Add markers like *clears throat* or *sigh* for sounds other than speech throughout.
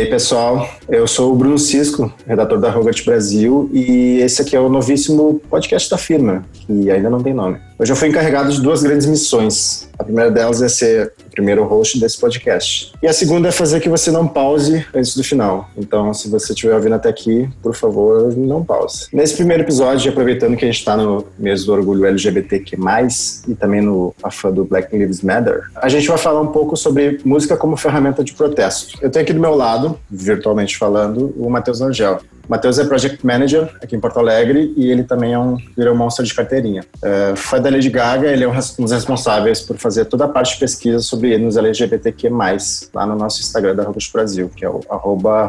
E aí, pessoal, eu sou o Bruno Cisco, redator da Rogart Brasil, e esse aqui é o novíssimo podcast da firma, que ainda não tem nome. Eu fui encarregado de duas grandes missões. A primeira delas é ser o primeiro host desse podcast. E a segunda é fazer que você não pause antes do final. Então, se você estiver ouvindo até aqui, por favor, não pause. Nesse primeiro episódio, aproveitando que a gente está no mês do orgulho LGBTQ+, e também no afã do Black Lives Matter, a gente vai falar um pouco sobre música como ferramenta de protesto. Eu tenho aqui do meu lado, virtualmente falando, o Matheus Angel. Matheus é Project Manager aqui em Porto Alegre e ele também é um virou monstro de carteirinha. É, foi da Lady Gaga, ele é um dos responsáveis por fazer toda a parte de pesquisa sobre nos LGBTQ+, lá no nosso Instagram da Rogart Brasil, que é o arroba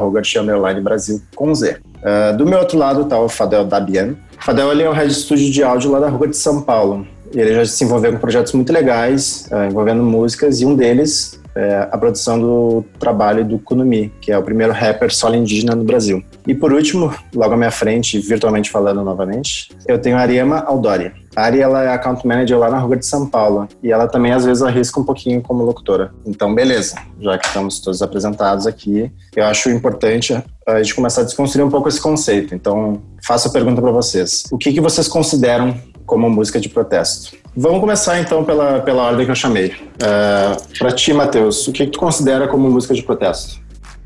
Brasil com Z. É, do meu outro lado está o Fadel Dabian. Fadel ele é o head studio de áudio lá da Rua de São Paulo. Ele já se envolveu com projetos muito legais, é, envolvendo músicas, e um deles é, a produção do trabalho do Kunumi, que é o primeiro rapper solo indígena no Brasil. E por último, logo à minha frente, virtualmente falando novamente, eu tenho a Ariema Aldori. A Ari ela é account manager lá na Rua de São Paulo e ela também às vezes arrisca um pouquinho como locutora. Então, beleza, já que estamos todos apresentados aqui, eu acho importante a gente começar a desconstruir um pouco esse conceito. Então, faço a pergunta para vocês. O que, que vocês consideram como música de protesto? Vamos começar então pela, pela ordem que eu chamei. Uh, é, para ti, Matheus, o que, que tu considera como música de protesto?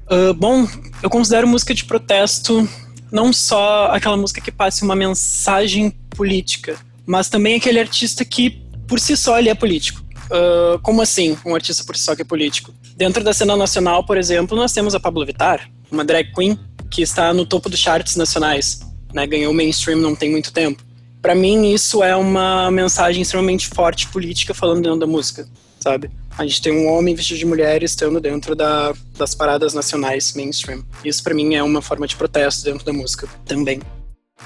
Uh, bom, eu considero música de protesto não só aquela música que passe uma mensagem política, mas também aquele artista que por si só ele é político. Uh, como assim, um artista por si só que é político? Dentro da cena nacional, por exemplo, nós temos a Pablo Vittar, uma drag queen que está no topo dos charts nacionais, né? ganhou mainstream não tem muito tempo para mim isso é uma mensagem extremamente forte política falando dentro da música, sabe? A gente tem um homem vestido de mulher estando dentro da, das paradas nacionais mainstream. Isso para mim é uma forma de protesto dentro da música também.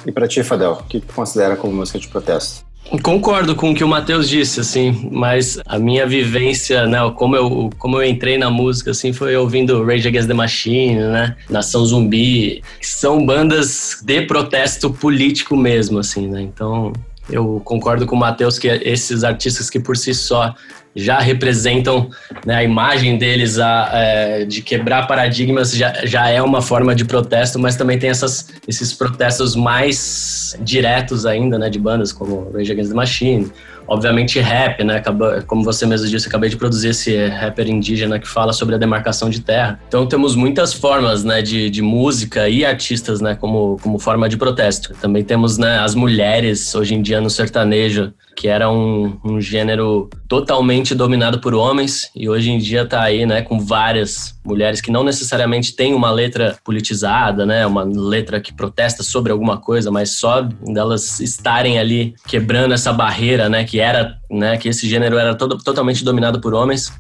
E para ti, Fadel, o que tu considera como música de protesto? Concordo com o que o Matheus disse, assim, mas a minha vivência, né, como eu, como eu entrei na música, assim, foi ouvindo Rage Against the Machine, né, Nação Zumbi, que são bandas de protesto político mesmo, assim, né, então eu concordo com o Matheus que esses artistas que por si só já representam né, a imagem deles a, é, de quebrar paradigmas já, já é uma forma de protesto, mas também tem essas, esses protestos mais diretos ainda, né, de bandas como Rage Against the Machine, obviamente rap, né, como você mesmo disse, acabei de produzir esse rapper indígena que fala sobre a demarcação de terra. Então temos muitas formas, né, de, de música e artistas, né, como, como forma de protesto. Também temos, né, as mulheres hoje em dia no sertanejo, que era um, um gênero totalmente dominado por homens e hoje em dia está aí, né, com várias mulheres que não necessariamente têm uma letra politizada, né, uma letra que protesta sobre alguma coisa, mas só delas estarem ali quebrando essa barreira, né, que era, né, que esse gênero era todo, totalmente dominado por homens,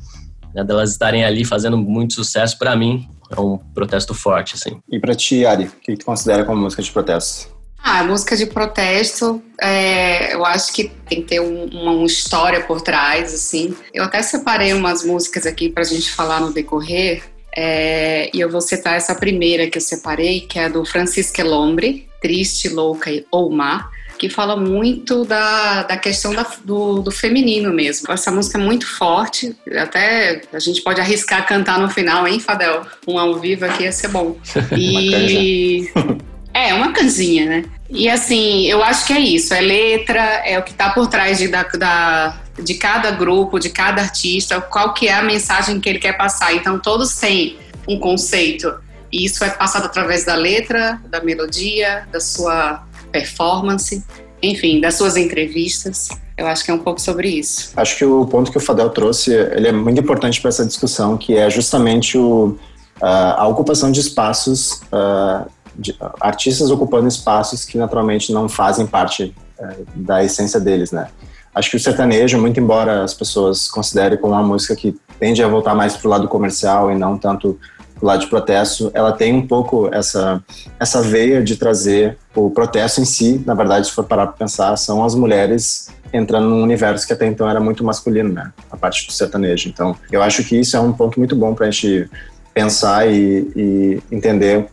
né, delas estarem ali fazendo muito sucesso para mim é um protesto forte, assim. E para ti, Ari, o que tu considera como música de protesto? Ah, música de protesto, é, eu acho que tem que ter um, uma, uma, história por trás, assim. Eu até separei umas músicas aqui para a gente falar no decorrer, é, e eu vou citar essa primeira que eu separei, que é do Francisco Elombre, Triste, Louca ou Má, que fala muito da, da questão da, do, do, feminino mesmo. Essa música é muito forte, até a gente pode arriscar cantar no final, hein, Fadel? Um ao vivo aqui ia ser bom. *laughs* E É, uma canzinha, né? E assim, eu acho que é isso, é letra, é o que está por trás de, da, da, de cada grupo, de cada artista, qual que é a mensagem que ele quer passar. Então todos têm um conceito. E isso é passado através da letra, da melodia, da sua performance, enfim, das suas entrevistas. Eu acho que é um pouco sobre isso. Acho que o ponto que o Fadel trouxe, ele é muito importante para essa discussão, que é justamente o, a ocupação de espaços uh, de, artistas ocupando espaços que naturalmente não fazem parte é, da essência deles, né? Acho que o sertanejo, muito embora as pessoas considerem como uma música que tende a voltar mais para o lado comercial e não tanto para o lado de protesto, ela tem um pouco essa, essa veia de trazer o protesto em si, na verdade, se for parar para pensar, são as mulheres entrando num universo que até então era muito masculino, né? A parte do sertanejo. Então, eu acho que isso é um ponto muito bom para a gente pensar e, e entender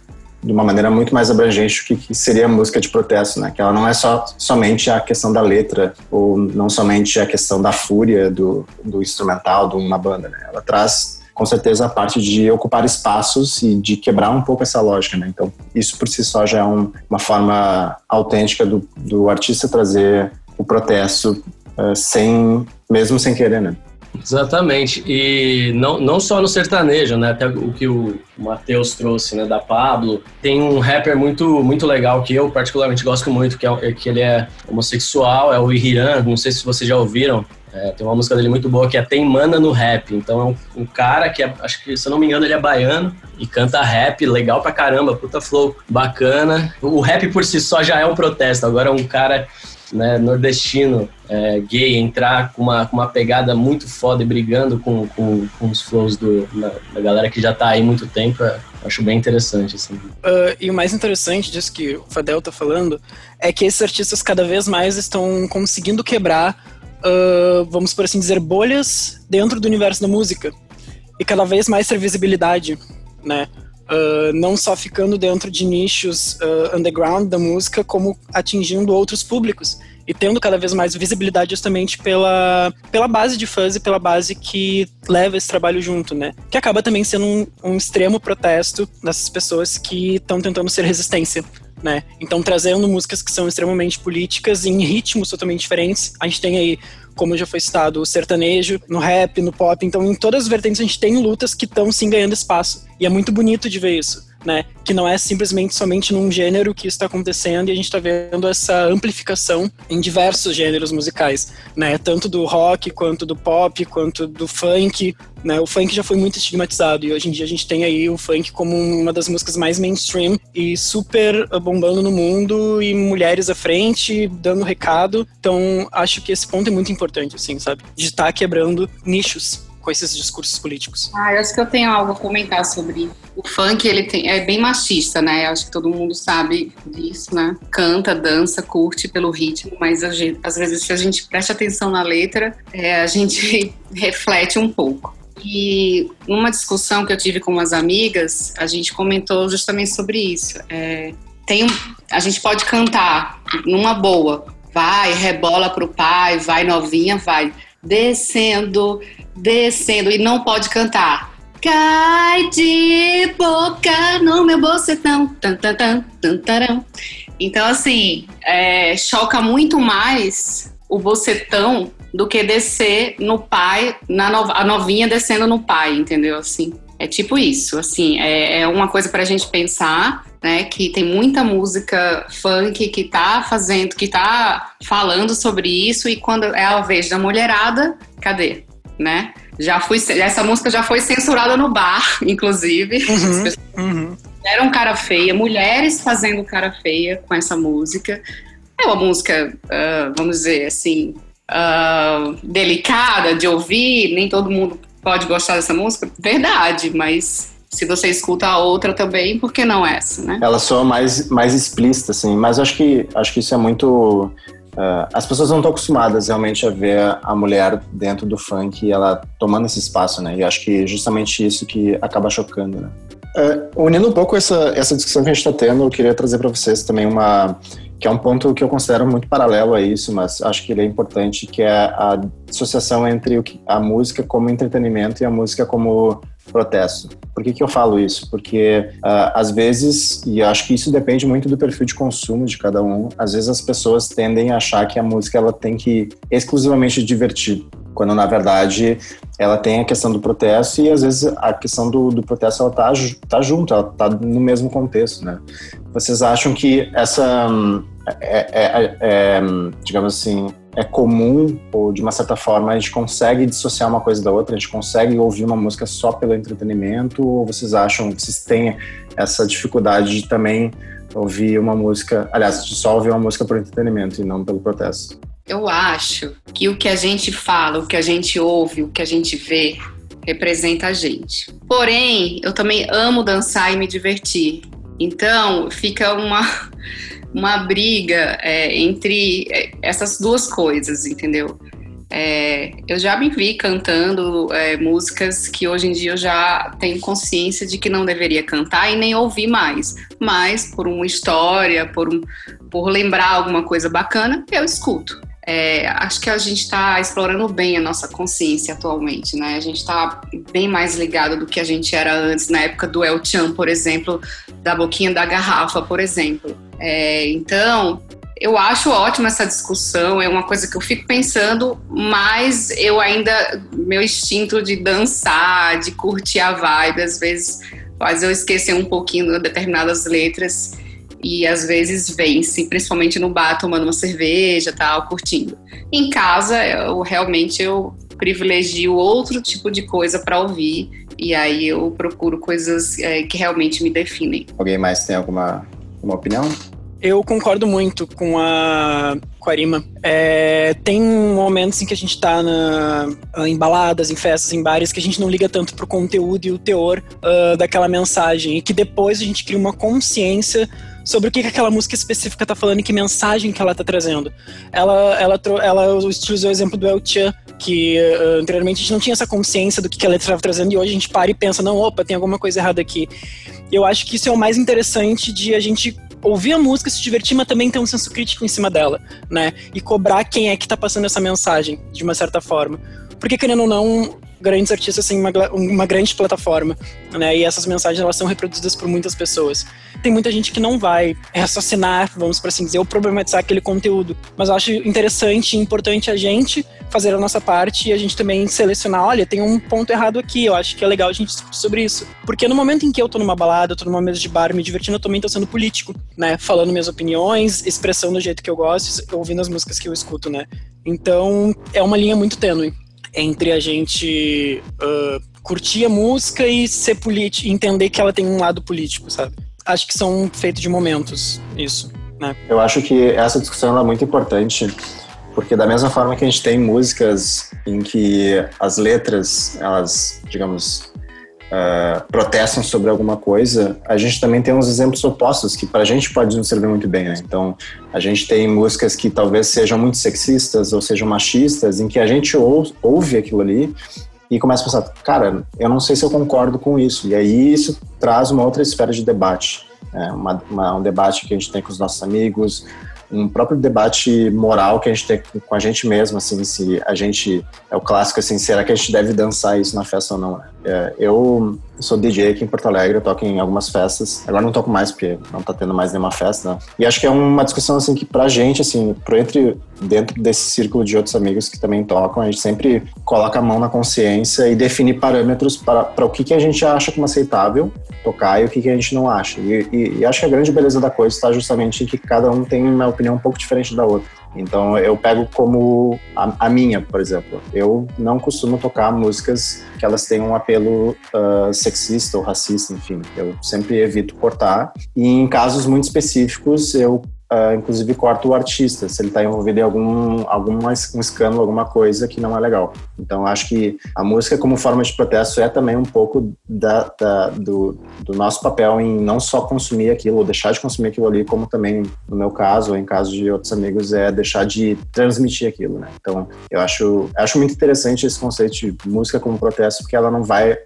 de uma maneira muito mais abrangente o que, que, seria a música de protesto, né? Que ela não é só somente a questão da letra ou não somente a questão da fúria do, do instrumental de uma banda, né? Ela traz com certeza a parte de ocupar espaços e de quebrar um pouco essa lógica, né? Então, isso por si só já é um, uma forma autêntica do, do artista trazer o protesto uh, sem, mesmo sem querer, né? Exatamente. E não, não só no sertanejo, né? Até o que o Matheus trouxe, né? Da Pablo. Tem um rapper muito, muito legal que eu particularmente gosto muito, que, é, que ele é homossexual, é o Irian. Não sei se vocês já ouviram. É, tem uma música dele muito boa que é Tem Mana no Rap. Então é um, um, cara que, é, acho que, se eu não me engano, ele é baiano e canta rap legal pra caramba, puta flow bacana. O rap por si só já é um protesto. Agora é um cara né, nordestino é, gay entrar com uma, com uma pegada muito foda e brigando com, com, com os flows do, da, galera que já tá aí muito tempo, é, acho bem interessante. Assim. Uh, e o mais interessante disso que o Fadel tá falando é que esses artistas cada vez mais estão conseguindo quebrar, uh, vamos por assim dizer, bolhas dentro do universo da música e cada vez mais ter visibilidade, né? Uh, não só ficando dentro de nichos uh, underground da música, como atingindo outros públicos e tendo cada vez mais visibilidade justamente pela, pela base de fãs e pela base que leva esse trabalho junto, né? Que acaba também sendo um, um extremo protesto dessas pessoas que estão tentando ser resistência. Né? Então, trazendo músicas que são extremamente políticas em ritmos totalmente diferentes. A gente tem aí como já foi citado, o sertanejo, no rap, no pop. Então, em todas as vertentes, a gente tem lutas que estão sim ganhando espaço. E é muito bonito de ver isso né? Que não é simplesmente somente num gênero que isso está acontecendo e a gente está vendo essa amplificação em diversos gêneros musicais, né? Tanto do rock, quanto do pop, quanto do funk, né? O funk já foi muito estigmatizado e hoje em dia a gente tem aí o funk como uma das músicas mais mainstream e super bombando no mundo e mulheres à frente, dando recado. Então, acho que esse ponto é muito importante, assim, sabe? De estar tá quebrando nichos com esses discursos políticos. Ah, eu acho que eu tenho algo a comentar sobre o funk, ele tem, é bem machista, né? Eu acho que todo mundo sabe disso, né? Canta, dança, curte pelo ritmo, mas gente, às vezes se a gente presta atenção na letra, é, a gente *laughs* reflete um pouco. E numa discussão que eu tive com umas amigas, a gente comentou justamente sobre isso. É, tem a gente pode cantar numa boa, vai, rebola pro pai, vai novinha, vai descendo, descendo e não pode cantar. Cai de boca no meu bocetão. Tan, tan, tan, tan, taram. Então, assim, é, choca muito mais o bocetão do que descer no pai, na no, a novinha descendo no pai, entendeu? Assim, é tipo isso, assim, é, é uma coisa pra gente pensar, né, que tem muita música funk que tá fazendo, que tá falando sobre isso, e quando é a vez da mulherada, cadê? Né? Já fui, essa música já foi censurada no bar, *laughs* inclusive. Uhum, uhum. Eram cara feia, mulheres fazendo cara feia com essa música. É uma música, uh, vamos dizer assim, uh, delicada de ouvir, nem todo mundo pode gostar dessa música. Verdade, mas se você escuta a outra também, por que não essa, né? Ela soa mais, mais explícita, assim, mas acho que, acho que isso é muito Uh, as pessoas não estão acostumadas realmente a ver a mulher dentro do funk e ela tomando esse espaço, né? E acho que é justamente isso que acaba chocando, né? Uh, unindo um pouco essa, essa discussão que a gente está tendo, eu queria trazer para vocês também uma que é um ponto que eu considero muito paralelo a isso, mas acho que ele é importante, que é a associação entre a música como entretenimento e a música como protesto. Por que, que eu falo isso? Porque uh, às vezes, e acho que isso depende muito do perfil de consumo de cada um, às vezes as pessoas tendem a achar que a música ela tem que exclusivamente divertir, quando na verdade ela tem a questão do protesto e às vezes a questão do, do protesto ela tá, tá junto, ela tá no mesmo contexto, né? Vocês acham que essa é, é, é, digamos assim, é comum ou de uma certa forma a gente consegue dissociar uma coisa da outra, a gente consegue ouvir uma música só pelo entretenimento ou vocês acham que vocês têm essa dificuldade de também ouvir uma música, aliás, de só ouvir uma música por entretenimento e não pelo protesto? Eu acho que o que a gente fala, o que a gente ouve, o que a gente vê representa a gente. Porém, eu também amo dançar e me divertir. Então, fica uma uma briga é, entre é, essas duas coisas, entendeu? É, eu já me vi cantando é, músicas que hoje em dia eu já tenho consciência de que não deveria cantar e nem ouvir mais, mas por uma história, por, um, por lembrar alguma coisa bacana, eu escuto. É, acho que a gente está explorando bem a nossa consciência atualmente, né? A gente está bem mais ligado do que a gente era antes, na época do El Chan, por exemplo, da boquinha da garrafa, por exemplo. É, então, eu acho ótima essa discussão, é uma coisa que eu fico pensando, mas eu ainda, meu instinto de dançar, de curtir a vibe, às vezes faz eu esquecer um pouquinho de determinadas letras e às vezes vence, principalmente no bar tomando uma cerveja, tal, curtindo. Em casa, eu realmente eu privilegio outro tipo de coisa para ouvir e aí eu procuro coisas é, que realmente me definem. Alguém mais tem alguma, alguma opinião? Eu concordo muito com a, com a Arima. É, tem momentos em que a gente tá na, em baladas, em festas, em bares, que a gente não liga tanto pro conteúdo e o teor uh, daquela mensagem. E que depois a gente cria uma consciência sobre o que, que aquela música específica tá falando e que mensagem que ela tá trazendo. Ela, ela, ela utilizou o exemplo do El Chan, que uh, anteriormente a gente não tinha essa consciência do que, que a letra estava trazendo e hoje a gente para e pensa, não, opa, tem alguma coisa errada aqui. Eu acho que isso é o mais interessante de a gente ouvir a música, se divertir, mas também ter um senso crítico em cima dela, né? E cobrar quem é que tá passando essa mensagem, de uma certa forma. Porque, querendo ou não, grandes artistas têm uma, uma grande plataforma, né? E essas mensagens elas são reproduzidas por muitas pessoas. Tem muita gente que não vai raciocinar, vamos por assim dizer, ou problematizar aquele conteúdo. Mas eu acho interessante e importante a gente fazer a nossa parte e a gente também selecionar, olha, tem um ponto errado aqui, eu acho que é legal a gente discutir sobre isso. Porque no momento em que eu tô numa balada, eu tô numa mesa de bar me divertindo, eu também tô sendo político, né? Falando minhas opiniões, expressando do jeito que eu gosto, ouvindo as músicas que eu escuto, né? Então, é uma linha muito tênue entre a gente uh, curtir a música e ser político, entender que ela tem um lado político, sabe? Acho que são feitos de momentos, isso, né? Eu acho que essa discussão é muito importante, porque da mesma forma que a gente tem músicas em que as letras, elas, digamos, uh, protestam sobre alguma coisa, a gente também tem uns exemplos opostos que para a gente pode nos servir muito bem, né? Então, a gente tem músicas que talvez sejam muito sexistas ou sejam machistas, em que a gente ou, ouve aquilo ali e começa a pensar, cara, eu não sei se eu concordo com isso. E aí isso traz uma outra esfera de debate, é, uma, uma, um debate que a gente tem com os nossos amigos, um próprio debate moral que a gente tem com a gente mesmo, assim, se a gente é o clássico assim, será que a gente deve dançar isso na festa ou não? É, eu sou DJ aqui em Porto Alegre, toco em algumas festas. Agora não toco mais porque não tá tendo mais nenhuma festa. Né? E acho que é uma discussão assim que pra gente assim, pro entre dentro desse círculo de outros amigos que também tocam, a gente sempre coloca a mão na consciência e define parâmetros para o que, que a gente acha como aceitável tocar e o que, que a gente não acha. E, e, e acho que a grande beleza da coisa está justamente em que cada um tem uma opinião um pouco diferente da outra. Então eu pego como a, a, minha, por exemplo. Eu não costumo tocar músicas que elas tenham um apelo uh, sexista ou racista, enfim. Eu sempre evito cortar. E em casos muito específicos eu uh, inclusive corta o artista, se ele está envolvido em algum, algum um escândalo, alguma coisa que não é legal. Então, acho que a música, como forma de protesto, é também um pouco da, da, do, do, nosso papel em não só consumir aquilo, ou deixar de consumir aquilo ali, como também, no meu caso, ou em caso de outros amigos, é deixar de transmitir aquilo, né? Então, eu acho, acho muito interessante esse conceito de música como protesto, porque ela não vai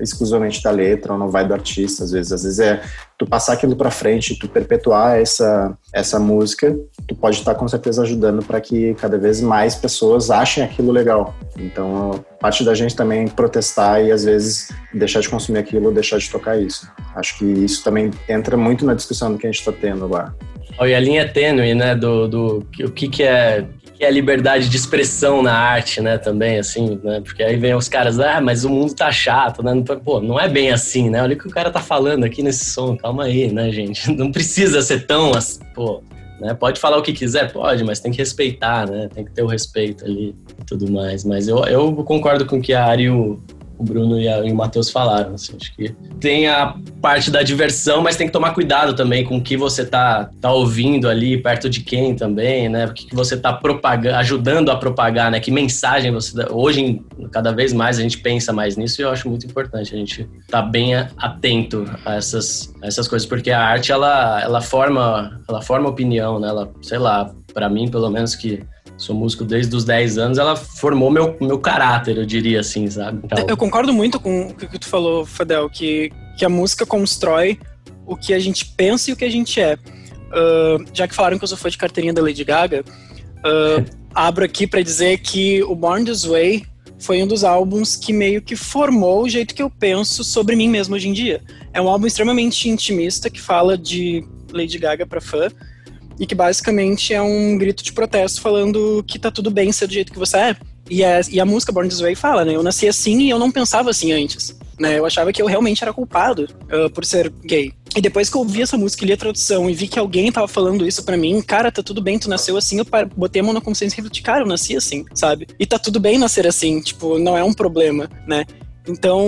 exclusivamente da letra ou não vai do artista às vezes. Às vezes é tu passar aquilo para frente tu perpetuar essa essa música tu pode estar com certeza ajudando para que cada vez mais pessoas achem aquilo legal. Então parte da gente também protestar e às vezes deixar de consumir aquilo deixar de tocar isso. Acho que isso também entra muito na discussão do que a gente está tendo agora Oh, e a linha tênue, né, do, do o que, que é que é a liberdade de expressão na arte, né, também, assim, né, porque aí vem os caras, ah, mas o mundo tá chato, né, pô, não é bem assim, né, olha o que o cara tá falando aqui nesse som, calma aí, né, gente, *laughs* não precisa ser tão, assim, pô, né, pode falar o que quiser, pode, mas tem que respeitar, né, tem que ter o respeito ali e tudo mais, mas eu, eu concordo com o que a Ari o Bruno e, a, e o Matheus falaram. Assim, acho que tem a parte da diversão, mas tem que tomar cuidado também com o que você tá, tá ouvindo ali, perto de quem também, né? O que, que você tá propagando, ajudando a propagar, né? Que mensagem você dá. Hoje, cada vez mais, a gente pensa mais nisso e eu acho muito importante a gente estar tá bem atento a essas, a essas coisas, porque a arte, ela, ela forma ela forma opinião, né? Ela, sei lá, para mim, pelo menos, que sou músico desde os 10 anos, ela formou meu, meu caráter, eu diria assim, sabe? Então... Eu concordo muito com o que tu falou, Fadel, que, que a música constrói o que a gente pensa e o que a gente é. Uh, já que falaram que eu sou fã de carteirinha da Lady Gaga, uh, *laughs* abro aqui para dizer que o Born This Way foi um dos álbuns que meio que formou o jeito que eu penso sobre mim mesmo hoje em dia. É um álbum extremamente intimista que fala de Lady Gaga para fã e que basicamente é um grito de protesto falando que tá tudo bem ser do jeito que você é. E a, e a música Born This Way fala, né? Eu nasci assim e eu não pensava assim antes. Né? Eu achava que eu realmente era culpado uh, por ser gay. E depois que eu ouvi essa música e li a tradução e vi que alguém tava falando isso para mim, cara, tá tudo bem, tu nasceu assim, eu botei a mão na consciência e refleti, cara, eu nasci assim, sabe? E tá tudo bem nascer assim, tipo, não é um problema, né? Então,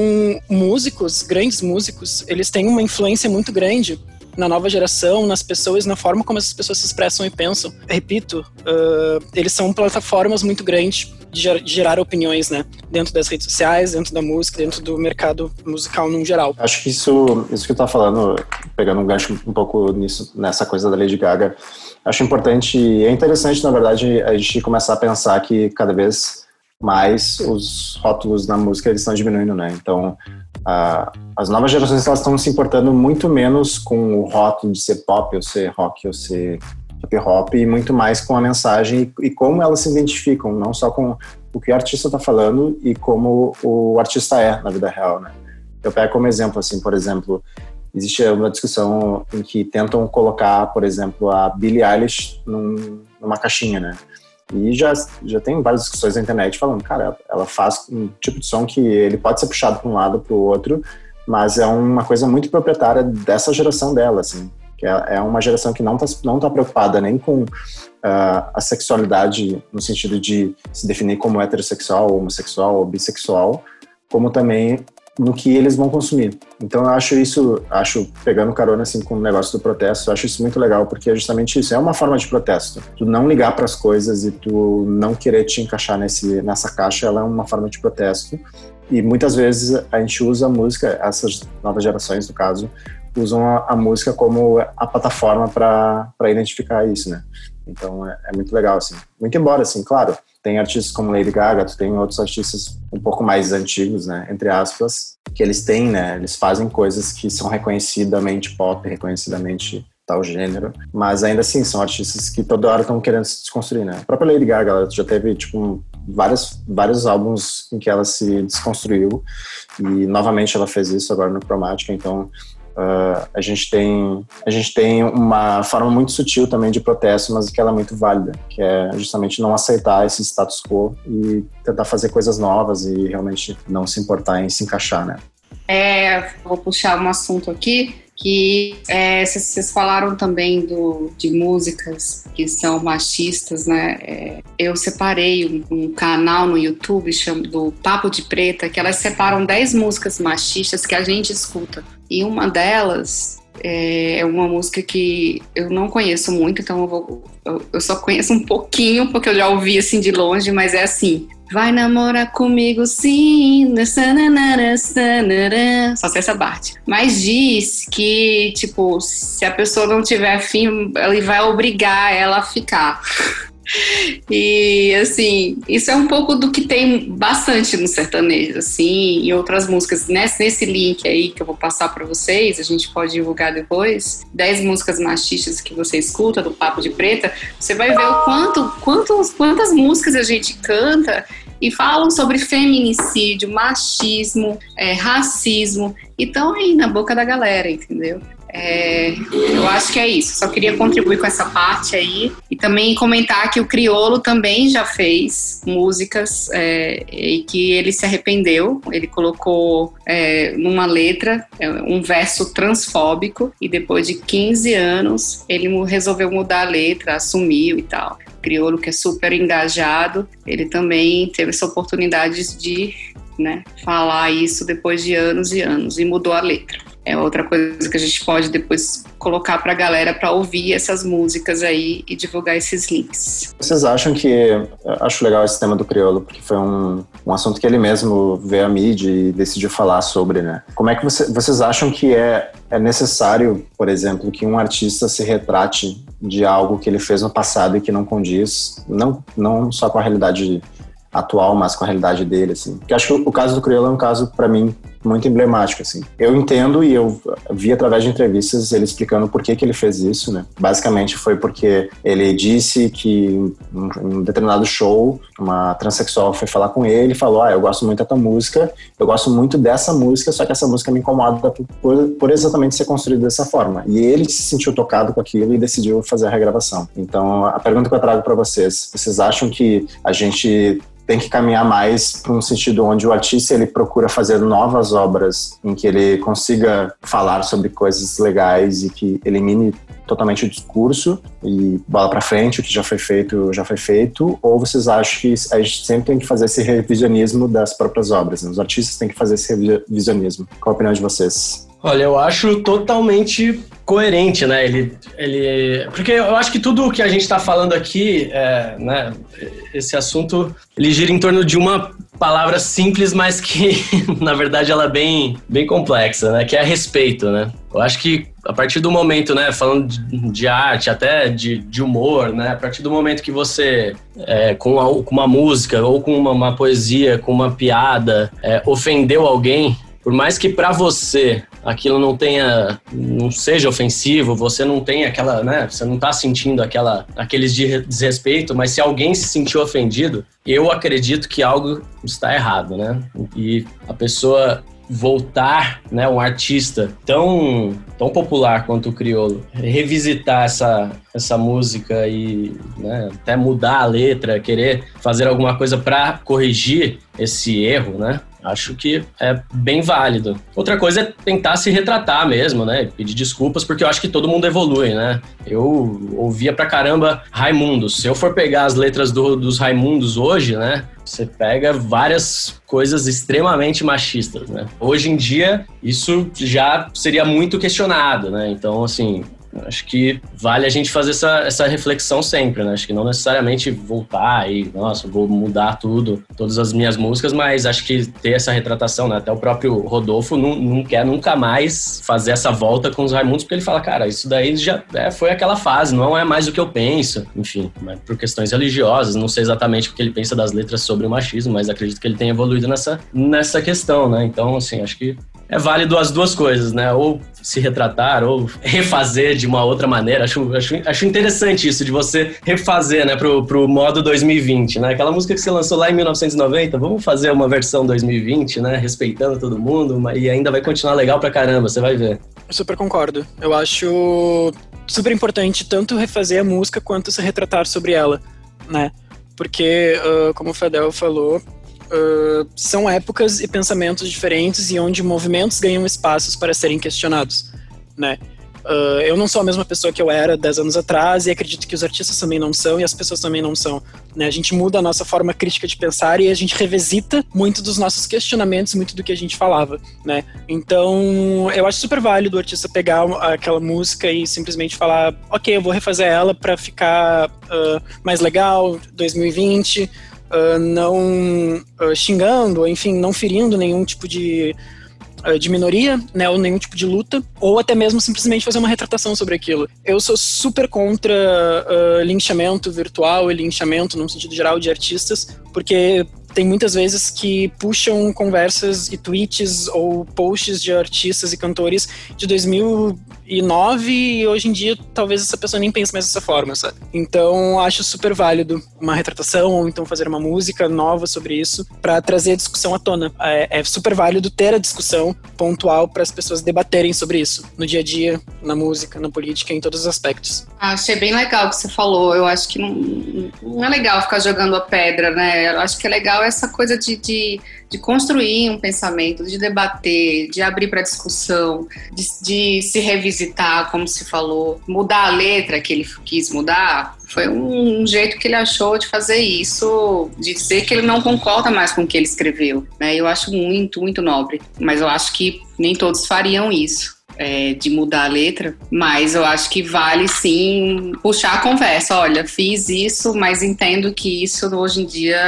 músicos, grandes músicos, eles têm uma influência muito grande na nova geração, nas pessoas, na forma como essas pessoas se expressam e pensam. Repito, uh, eles são plataformas muito grandes de gerar opiniões, né? Dentro das redes sociais, dentro da música, dentro do mercado musical no geral. Acho que isso, isso que eu tá falando, pegando um gancho um pouco nisso, nessa coisa da Lady Gaga, acho importante, e é interessante, na verdade, a gente começar a pensar que cada vez mais os rótulos na música eles estão diminuindo, né? Então, a, as novas gerações elas estão se importando muito menos com o rótulo de ser pop ou ser rock ou ser hip hop e muito mais com a mensagem e, e como elas se identificam, não só com o que o artista está falando e como o artista é na vida real, né? Eu pego como exemplo, assim, por exemplo, existe uma discussão em que tentam colocar, por exemplo, a Billie Eilish num, numa caixinha, né? E já, já tem várias discussões na internet falando, cara, ela faz um tipo de som que ele pode ser puxado para um lado para o outro, mas é uma coisa muito proprietária dessa geração dela, assim, que é, é uma geração que não está não tá preocupada nem com uh, a sexualidade no sentido de se definir como heterossexual, homossexual ou bissexual, como também no que eles vão consumir. Então eu acho isso, acho pegando carona assim com o negócio do protesto, eu acho isso muito legal porque é justamente isso, é uma forma de protesto. Tu não ligar para as coisas e tu não querer te encaixar nesse nessa caixa, ela é uma forma de protesto. E muitas vezes a gente usa a música, essas novas gerações no caso, usam a, a música como a plataforma para identificar isso, né? Então é, é, muito legal, assim. Muito embora, assim, claro, tem artistas como Lady Gaga, tu tem outros artistas um pouco mais antigos, né, entre aspas, que eles têm, né, eles fazem coisas que são reconhecidamente pop, reconhecidamente tal gênero, mas ainda assim são artistas que toda hora estão querendo se desconstruir, né? A própria Lady Gaga, ela já teve tipo vários vários álbuns em que ela se desconstruiu e novamente ela fez isso agora no Chromatica, então Uh, a gente tem a gente tem uma forma muito sutil também de protesto, mas que ela é muito válida, que é justamente não aceitar esse status quo e tentar fazer coisas novas e realmente não se importar em se encaixar, né? É, vou puxar um assunto aqui que é, vocês falaram também do, de músicas que são machistas, né? É, eu separei um, um, canal no YouTube chama, do Papo de Preta, que elas separam 10 músicas machistas que a gente escuta. E uma delas é, é uma música que eu não conheço muito, então eu, vou, eu, eu só conheço um pouquinho, porque eu já ouvi assim de longe, mas é assim: Vai namorar comigo sim. Só sei essa parte. Mas diz que, tipo, se a pessoa não tiver afim, ele vai obrigar ela a ficar. *laughs* E assim, isso é um pouco do que tem bastante no sertanejo, assim, e outras músicas. Nesse, nesse link aí que eu vou passar para vocês, a gente pode divulgar depois, 10 músicas machistas que você escuta do Papo de Preta, você vai ver o quanto, quantos, quantas músicas a gente canta e falam sobre feminicídio, machismo, é, racismo, e estão aí na boca da galera, entendeu? É, eu acho que é isso. Só queria contribuir com essa parte aí e também comentar que o Criolo também já fez músicas é, e que ele se arrependeu. Ele colocou é, numa letra é, um verso transfóbico e depois de 15 anos ele resolveu mudar a letra, assumiu e tal. O Criolo, que é super engajado, ele também teve essa oportunidade de né, falar isso depois de anos e anos e mudou a letra é outra coisa que a gente pode depois colocar para a galera para ouvir essas músicas aí e divulgar esses links. Vocês acham que acho legal esse tema do crioulo porque foi um, um assunto que ele mesmo veio à mídia e decidiu falar sobre, né? Como é que você, vocês acham que é é necessário, por exemplo, que um artista se retrate de algo que ele fez no passado e que não condiz, não não só com a realidade atual, mas com a realidade dele, assim. Porque acho que o caso do Criolo é um caso, para mim, muito emblemático, assim. Eu entendo e eu vi através de entrevistas ele explicando por que, que ele fez isso, né? Basicamente foi porque ele disse que em um determinado show, uma transexual foi falar com ele e falou: Ah, eu gosto muito da tua música, eu gosto muito dessa música, só que essa música me incomoda por, por exatamente ser construída dessa forma. E ele se sentiu tocado com aquilo e decidiu fazer a regravação. Então, a pergunta que eu trago para vocês: vocês acham que a gente tem que caminhar mais para um sentido onde o artista ele procura fazer novas obras em que ele consiga falar sobre coisas legais e que elimine totalmente o discurso e bola para frente, o que já foi feito, já foi feito, ou vocês acham que a gente sempre tem que fazer esse revisionismo das próprias obras, né? os artistas têm que fazer esse revisionismo. Qual a opinião de vocês? Olha, eu acho totalmente coerente, né? Ele, ele, porque eu acho que tudo o que a gente está falando aqui, é, né? Esse assunto, ele gira em torno de uma palavra simples, mas que *laughs* na verdade ela é bem, bem complexa, né? Que é respeito, né? Eu acho que a partir do momento, né? Falando de, de arte, até de, de, humor, né? A partir do momento que você, é, com, a, com, uma música ou com uma, uma poesia, com uma piada, é, ofendeu alguém, por mais que para você aquilo não tenha, não seja ofensivo, você não tem aquela, né, você não tá sentindo aquela, aqueles de desrespeito, mas se alguém se sentiu ofendido, eu acredito que algo está errado, né? E a pessoa voltar, né, um artista tão tão popular quanto o Criolo, revisitar essa essa música e né, até mudar a letra, querer fazer alguma coisa para corrigir esse erro, né? Acho que é bem válido. Outra coisa é tentar se retratar mesmo, né? Pedir desculpas, porque eu acho que todo mundo evolui, né? Eu ouvia pra caramba Raimundos. Se eu for pegar as letras do, dos Raimundos hoje, né? Você pega várias coisas extremamente machistas, né? Hoje em dia, isso já seria muito questionado, né? Então, assim, Acho que vale a gente fazer essa, essa reflexão sempre, né? Acho que não necessariamente voltar e, nossa, vou mudar tudo, todas as minhas músicas, mas acho que ter essa retratação, né? Até o próprio Rodolfo não, não quer nunca mais fazer essa volta com os Raimundos, porque ele fala, cara, isso daí já é, foi aquela fase, não é mais o que eu penso. Enfim, por questões religiosas, não sei exatamente o que ele pensa das letras sobre o machismo, mas acredito que ele tem evoluído nessa, nessa questão, né? Então, assim, acho que é válido as duas coisas, né? Ou se retratar, ou refazer de uma outra maneira. Acho, acho, acho interessante isso, de você refazer, né, pro, pro modo 2020, né? Aquela música que você lançou lá em 1990, vamos fazer uma versão 2020, né? Respeitando todo mundo, e ainda vai continuar legal pra caramba, você vai ver. Eu super concordo. Eu acho super importante tanto refazer a música quanto se retratar sobre ela, né? Porque, uh, como o Fadel falou, uh, são épocas e pensamentos diferentes e onde movimentos ganham espaços para serem questionados, né? Uh, eu não sou a mesma pessoa que eu era 10 anos atrás e acredito que os artistas também não são e as pessoas também não são. Né? A gente muda a nossa forma crítica de pensar e a gente revisita muito dos nossos questionamentos, muito do que a gente falava. Né? Então, eu acho super válido o artista pegar aquela música e simplesmente falar: ok, eu vou refazer ela para ficar uh, mais legal, 2020 uh, não uh, xingando, enfim, não ferindo nenhum tipo de, uh, de minoria, né, ou nenhum tipo de luta, ou até mesmo simplesmente fazer uma retratação sobre aquilo. Eu sou super contra linchamento virtual e linchamento, num sentido geral, de artistas, porque tem muitas vezes que puxam conversas e tweets ou posts de artistas e cantores de 2009 e hoje em dia talvez essa pessoa nem pense mais dessa forma, sabe? Então acho super válido uma retratação ou então fazer uma música nova sobre isso para trazer a discussão à tona. É, é super válido ter a discussão pontual para as pessoas debaterem sobre isso no dia a dia, na música, na política, em todos os aspectos. Achei bem legal o que você falou. Eu acho que não, não é legal ficar jogando a pedra, né? Eu acho que é legal legal essa coisa de, de, de construir um pensamento, de debater, de abrir para discussão, de, de se revisitar, como se falou, mudar a letra que ele quis mudar. Foi um, um jeito que ele achou de fazer isso, de dizer que ele não concorda mais com o que ele escreveu. Né? Eu acho muito, muito nobre. Mas eu acho que nem todos fariam isso é, de mudar a letra, mas eu acho que vale sim puxar a conversa. Olha, fiz isso, mas entendo que isso hoje em dia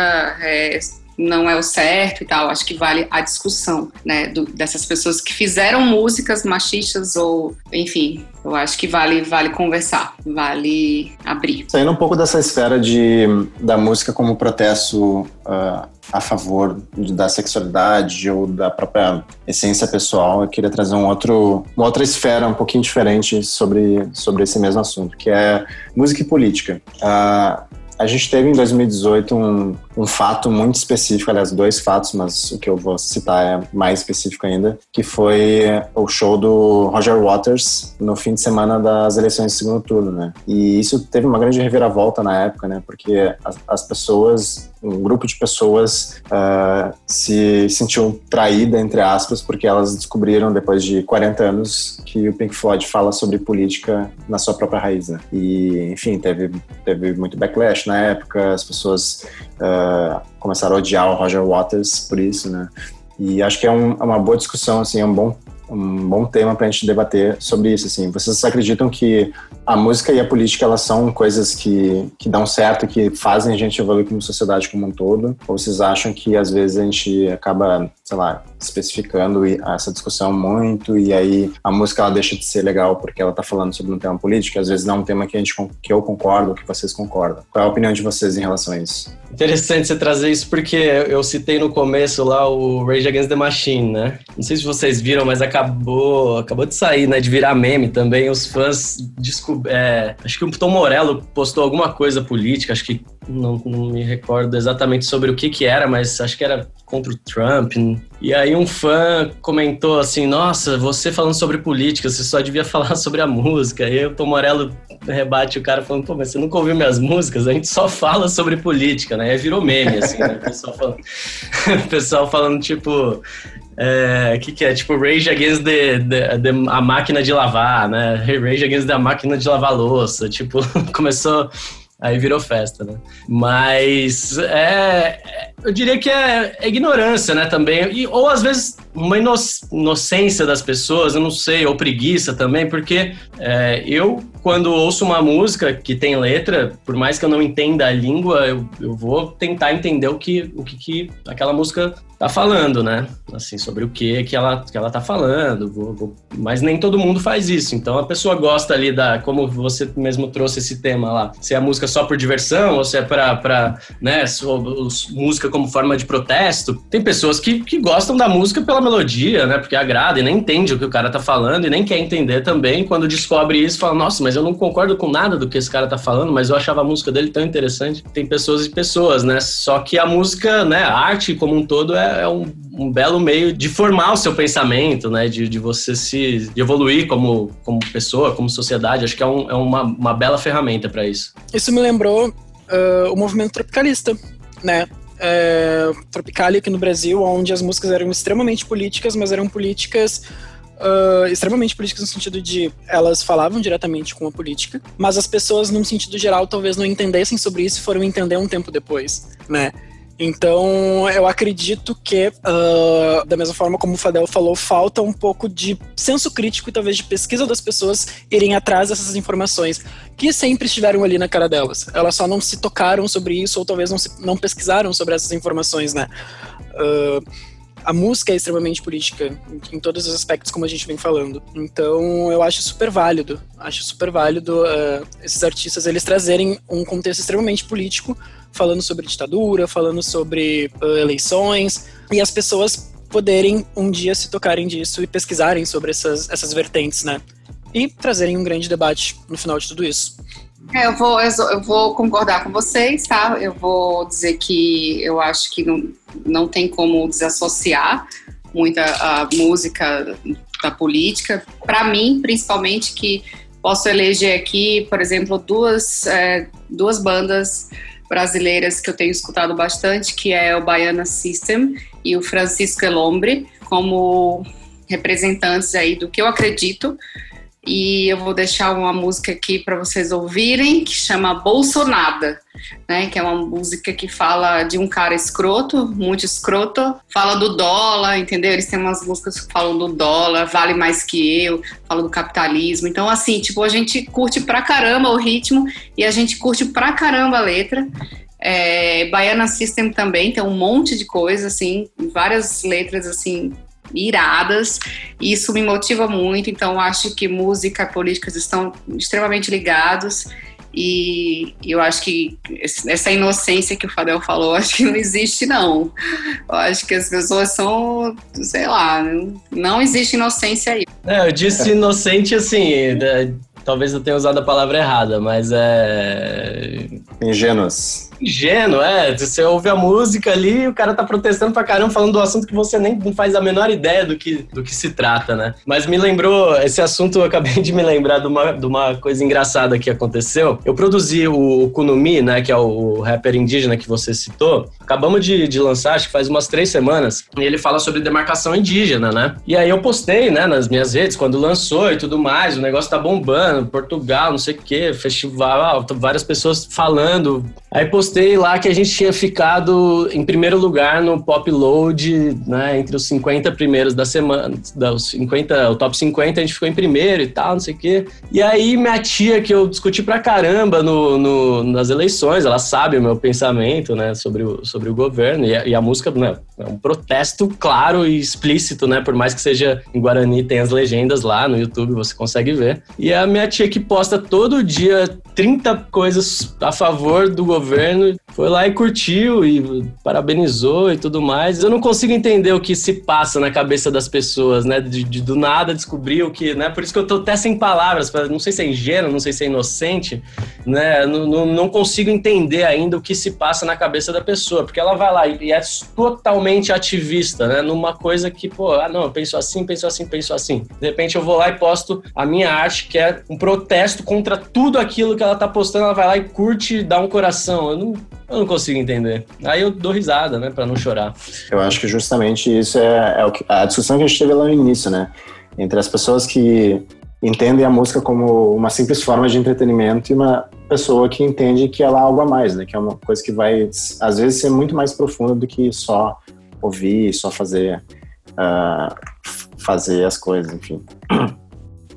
é, não é o certo e tal. Acho que vale a discussão, né, do, dessas pessoas que fizeram músicas machistas ou, enfim, eu acho que vale, vale conversar, vale abrir. Saindo um pouco dessa esfera de, da música como protesto uh, a favor da sexualidade ou da própria essência pessoal, eu queria trazer um outro, uma outra esfera um pouquinho diferente sobre, sobre esse mesmo assunto, que é música e política. Uh, a gente teve em 2018 um, um fato muito específico, aliás, dois fatos, mas o que eu vou citar é mais específico ainda, que foi o show do Roger Waters no fim de semana das eleições de segundo turno, né? E isso teve uma grande reviravolta na época, né? Porque as, as pessoas, um grupo de pessoas uh, se sentiu traída, entre aspas, porque elas descobriram, depois de 40 anos, que o Pink Floyd fala sobre política na sua própria raiz, né? E, enfim, teve, teve muito backlash na época, as pessoas uh, começaram a odiar o Roger Waters por isso, né? E acho que é, um, é uma boa discussão, assim, é um bom um bom tema para a gente debater sobre isso. Assim, vocês acreditam que a música e a política elas são coisas que, que dão certo, que fazem a gente evoluir como sociedade como um todo? Ou vocês acham que às vezes a gente acaba, sei lá, especificando essa discussão muito e aí a música ela deixa de ser legal porque ela está falando sobre um tema político, às vezes não é um tema que a gente que eu concordo, que vocês concordam. Qual é a opinião de vocês em relação a isso? Interessante você trazer isso porque eu citei no começo lá o Rage Against the Machine, né? Não sei se vocês viram, mas acabou acabou de sair, né, de virar meme também. Os fãs descob... É, acho que o Tom Morello postou alguma coisa política, acho que não, não, me recordo exatamente sobre o que que era, mas acho que era contra o Trump. E aí um fã comentou assim, nossa, você falando sobre política, você só devia *laughs* falar sobre a música. E aí o Tom Morello rebate o cara falando, pô, mas você nunca ouviu minhas músicas? A gente só fala sobre política, né? Aí virou meme, assim, né? O pessoal falando, *laughs* o pessoal falando tipo... É, que que é? Tipo, Rage Against the, the, the, a máquina de lavar, né? Rage Against the máquina de lavar louça. Tipo, *laughs* começou Aí virou festa, né? Mas é, eu diria que é, é ignorância, né, também. E, ou às vezes uma inocência das pessoas, eu não sei, ou preguiça também, porque é, eu, quando ouço uma música que tem letra, por mais que eu não entenda a língua, eu, eu vou tentar entender o que, o que, que aquela música tá falando, né? Assim, sobre o que que ela, que ela tá falando. Vou, vou... Mas nem todo mundo faz isso. Então a pessoa gosta ali da. Como você mesmo trouxe esse tema lá. Se é a música só por diversão, ou se é pra, pra né, música como forma de protesto. Tem pessoas que, que gostam da música pela melodia, né? Porque agrada e nem entende o que o cara tá falando e nem quer entender também. Quando descobre isso, fala, nossa, mas eu não concordo com nada do que esse cara tá falando, mas eu achava a música dele tão interessante. Tem pessoas e pessoas, né? Só que a música, né, a arte como um todo é é, um, um, belo meio de formar o seu pensamento, né? De, de você se de evoluir como, como pessoa, como sociedade. Acho que é, um, é uma, uma bela ferramenta para isso. Isso me lembrou uh, o movimento tropicalista, né? É, aqui no Brasil, onde as músicas eram extremamente políticas, mas eram políticas Uh, extremamente políticas no sentido de elas falavam diretamente com a política, mas as pessoas, num sentido geral, talvez não entendessem sobre isso e foram entender um tempo depois, né? Então, eu acredito que, uh, da mesma forma como o Fadel falou, falta um pouco de senso crítico e talvez de pesquisa das pessoas irem atrás dessas informações, que sempre estiveram ali na cara delas. Elas só não se tocaram sobre isso ou talvez não, se, não pesquisaram sobre essas informações, né? Uh, a música é extremamente política em todos os aspectos, como a gente vem falando. Então, eu acho super válido, acho super válido uh, esses artistas eles trazerem um contexto extremamente político, falando sobre ditadura, falando sobre uh, eleições, e as pessoas poderem um dia se tocarem disso e pesquisarem sobre essas, essas vertentes, né? E trazerem um grande debate no final de tudo isso. É, eu, vou, eu vou concordar com vocês, tá? Eu vou dizer que eu acho que não, não tem como desassociar muita a música da política. Para mim, principalmente, que posso eleger aqui, por exemplo, duas, é, duas bandas brasileiras que eu tenho escutado bastante, que é o Baiana System e o Francisco Elombre, como representantes aí do que eu acredito e eu vou deixar uma música aqui para vocês ouvirem que chama Bolsonada, né? Que é uma música que fala de um cara escroto, muito escroto, fala do dólar, entendeu? Eles têm umas músicas que falam do dólar, vale mais que eu, falam do capitalismo. Então, assim, tipo, a gente curte pra caramba o ritmo e a gente curte pra caramba a letra. É, Baiana System também tem um monte de coisa, assim, várias letras, assim, iradas, e isso me motiva muito, então acho que música e políticas estão extremamente ligados, E eu acho que essa inocência que o Fadel falou, *laughs* acho que não existe, não. Eu acho que as pessoas são, sei lá, não existe inocência aí. É, eu disse inocente assim, né, talvez eu tenha usado a palavra errada, mas é. Ingênuas ingênuo, é. Você ouve a música ali, o cara tá protestando pra caramba, falando do assunto que você nem faz a menor ideia do que, do que se trata, né? Mas me lembrou, esse assunto eu acabei de me lembrar de uma, de uma coisa engraçada que aconteceu. Eu produzi o Kunumi, né, que é o rapper indígena que você citou. Acabamos de, de lançar, acho que faz umas três semanas, e ele fala sobre demarcação indígena, né? E aí eu postei, né, nas minhas redes, quando lançou e tudo mais, o negócio tá bombando, Portugal, não sei o quê, festival, várias pessoas falando. Aí postei lá que a gente tinha ficado em primeiro lugar no Pop Load, né, entre os 50 primeiros da semana, os 50, o top 50, a gente ficou em primeiro e tal, não sei o quê. E aí minha tia, que eu discuti pra caramba no, no nas eleições, ela sabe o meu pensamento, né, sobre o, sobre o governo, e a, e a música, né, é um protesto claro e explícito, né, por mais que seja em Guarani, tem as legendas lá no YouTube, você consegue ver. E a minha tia que posta todo dia 30 coisas a favor do governo, foi lá e curtiu e parabenizou e tudo mais. Eu não consigo entender o que se passa na cabeça das pessoas, né? De, de do nada descobrir o que, né? Por isso que eu tô até sem palavras, não sei se é ingênuo, não sei se é inocente, né? Não, não, não consigo entender ainda o que se passa na cabeça da pessoa, porque ela vai lá e é totalmente ativista, né? Numa coisa que, pô, ah, não, eu penso assim, penso assim, penso assim. De repente eu vou lá e posto a minha arte, que é um protesto contra tudo aquilo que ela tá postando, ela vai lá e curte, dá um coração. Eu não, eu não consigo entender. Aí eu dou risada, né, para não chorar. Eu acho que justamente isso é, é o que, a discussão que a gente teve lá no início, né? Entre as pessoas que entendem a música como uma simples forma de entretenimento e uma pessoa que entende que ela é algo a mais, né? Que é uma coisa que vai, às vezes, ser muito mais profunda do que só ouvir, só fazer, uh, fazer as coisas, enfim. *clears throat*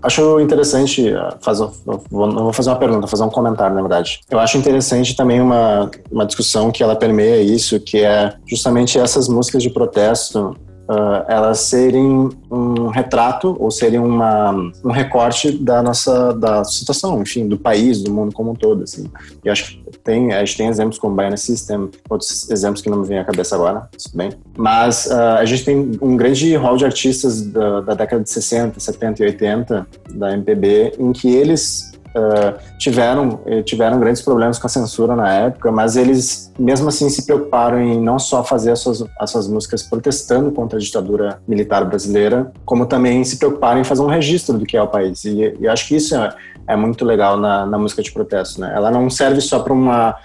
Acho interessante uh, fazer, não vou fazer uma pergunta, fazer um comentário, na verdade. Eu acho interessante também uma, uma discussão que ela permeia isso, que é justamente essas músicas de protesto uh, elas serem um retrato ou serem uma, um recorte da nossa da situação, enfim, do país, do mundo como um todo, assim. E acho que tem, a gente tem exemplos como Baiana System, outros exemplos que não me vêm à cabeça agora, tudo bem. Mas uh, a gente tem um grande rol de artistas da, da década de 60, 70 e 80 da MPB, em que eles uh, tiveram, eh, tiveram grandes problemas com a censura na época, mas eles, mesmo assim, se preocuparam em não só fazer as suas, as suas músicas protestando contra a ditadura militar brasileira, como também se preocuparam em fazer um registro do que é o país. E, e acho que isso é, é muito legal na, na música de protesto. Né? Ela não serve só para uma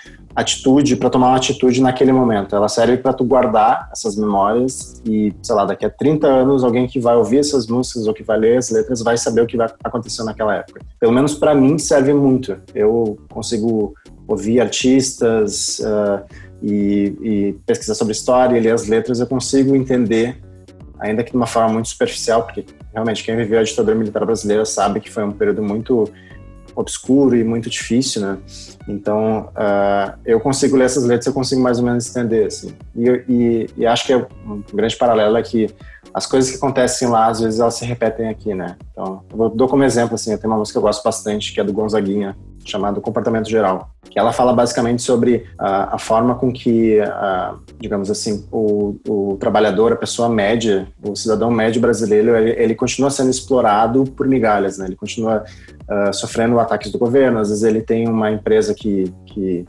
atitude, para tomar uma atitude naquele momento. Ela serve para tu guardar essas memórias e, sei lá, daqui a 30 anos, alguém que vai ouvir essas músicas ou que vai ler as letras vai saber o que vai acontecer naquela época. Pelo menos para mim serve muito. Eu consigo ouvir artistas uh, e, e, pesquisar sobre história e ler as letras, eu consigo entender, ainda que de uma forma muito superficial, porque realmente quem viveu a ditadura militar brasileira sabe que foi um período muito obscuro e muito difícil, né? Então, uh, eu consigo ler essas letras, eu consigo mais ou menos entender, assim. E, e, e, acho que é um grande paralelo é que as coisas que acontecem lá, às vezes elas se repetem aqui, né? Então, eu dou como exemplo, assim, eu tenho uma música que eu gosto bastante, que é do Gonzaguinha, chamado Comportamento Geral, que ela fala basicamente sobre a, a forma com que, a, digamos assim, o, o, trabalhador, a pessoa média, o cidadão médio brasileiro, ele, ele continua sendo explorado por migalhas, né? Ele continua uh, sofrendo ataques do governo, às vezes ele tem uma empresa que, que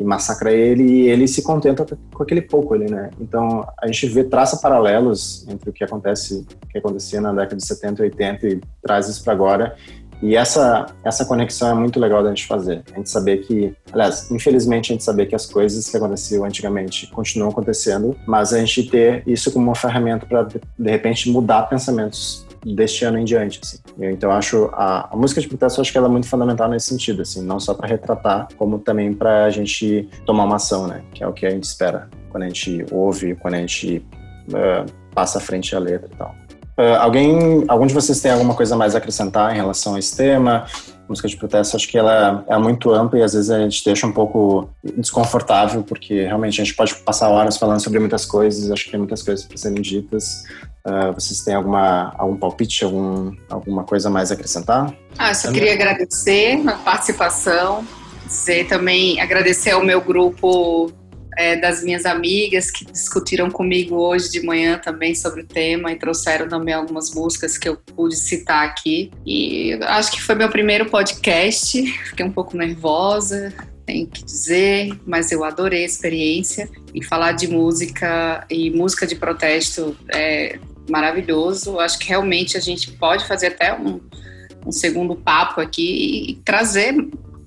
que massacra ele e ele se contenta com aquele pouco ali, né? Então a gente vê traça paralelos entre o que acontece, o que acontecia na década de 70 e 80 e traz isso para agora e essa, essa conexão é muito legal da gente fazer. A gente saber que, aliás, infelizmente a gente saber que as coisas que aconteciam antigamente continuam acontecendo, mas a gente ter isso como uma ferramenta para, de repente, mudar pensamentos deste ano em diante, assim. Então, acho a, a música de protesto, acho que ela é muito fundamental nesse sentido, assim, não só para retratar, como também para a gente tomar uma ação, né? Que é o que a gente espera quando a gente ouve, quando a gente uh, passa à frente a letra e tal. Uh, alguém, algum de vocês tem alguma coisa mais a acrescentar em relação a esse tema? música de protesto, acho que ela é muito ampla e às vezes a gente deixa um pouco desconfortável, porque realmente a gente pode passar horas falando sobre muitas coisas, acho que tem muitas coisas para serem ditas. Uh, vocês têm alguma, algum palpite, algum, alguma coisa mais a acrescentar? Ah, só queria agradecer a participação. dizer também, agradecer ao meu grupo é, das minhas amigas que discutiram comigo hoje de manhã também sobre o tema e trouxeram também algumas músicas que eu pude citar aqui. E acho que foi meu primeiro podcast, *laughs* fiquei um pouco nervosa, tenho que dizer, mas eu adorei a experiência e falar de música e música de protesto é maravilhoso. Acho que realmente a gente pode fazer até um, um segundo papo aqui e trazer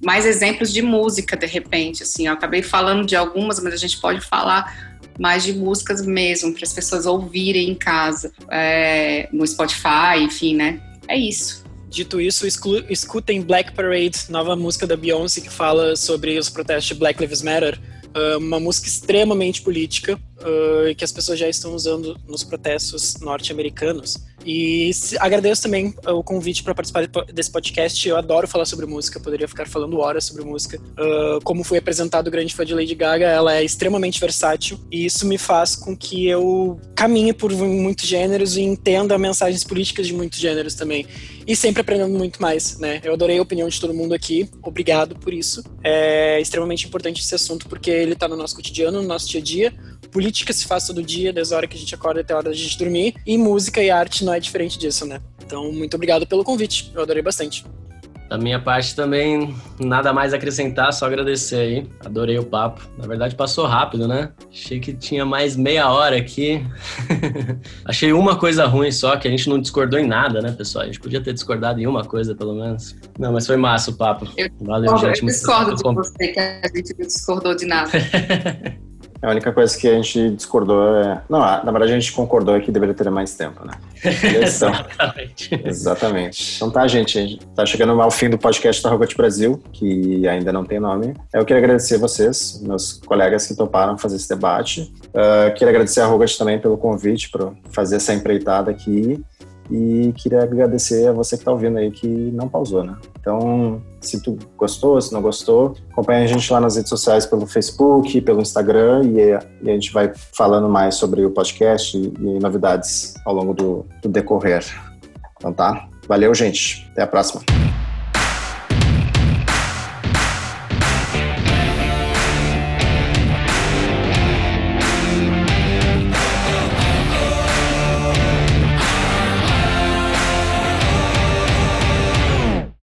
mais exemplos de música, de repente. Assim, eu acabei falando de algumas, mas a gente pode falar mais de músicas mesmo, para as pessoas ouvirem em casa, é, no Spotify, enfim, né? É isso. Dito isso, escutem Black Parade, nova música da Beyoncé que fala sobre os protestos de Black Lives Matter. Uh, uma música extremamente política uh, que as pessoas já estão usando nos protestos norte-americanos. E agradeço também o convite para participar desse podcast. Eu adoro falar sobre música, poderia ficar falando horas sobre música. Uh, como foi apresentado o grande fã de Lady Gaga, ela é extremamente versátil e isso me faz com que eu caminhe por muitos gêneros e entenda mensagens políticas de muitos gêneros também. E sempre aprendendo muito mais, né? Eu adorei a opinião de todo mundo aqui, obrigado por isso. É extremamente importante esse assunto porque ele está no nosso cotidiano, no nosso dia a dia. Política se faz todo dia, desde a hora que a gente acorda até a hora da gente dormir. E música e arte não é diferente disso, né? Então, muito obrigado pelo convite. Eu adorei bastante. Da minha parte também, nada mais a acrescentar, só agradecer aí. Adorei o papo. Na verdade, passou rápido, né? Achei que tinha mais meia hora aqui. *laughs* Achei uma coisa ruim só, que a gente não discordou em nada, né, pessoal? A gente podia ter discordado em uma coisa, pelo menos. Não, mas foi massa o papo. Eu, Valeu, gente. Eu discordo de você, que a gente não discordou de nada. *laughs* A única coisa que a gente discordou é. Não, na verdade a gente concordou é que deveria ter mais tempo, né? *laughs* Exatamente. Exatamente. Então tá, gente. A gente tá chegando ao fim do podcast da Rogot Brasil, que ainda não tem nome. Eu queria agradecer vocês, meus colegas que toparam fazer esse debate. Uh, queria agradecer a Rogot também pelo convite para fazer essa empreitada aqui. E queria agradecer a você que está ouvindo aí que não pausou, né? Então, se tu gostou, se não gostou, acompanha a gente lá nas redes sociais pelo Facebook, pelo Instagram e, e a gente vai falando mais sobre o podcast e, e novidades ao longo do, do decorrer. Então tá? Valeu, gente. Até a próxima.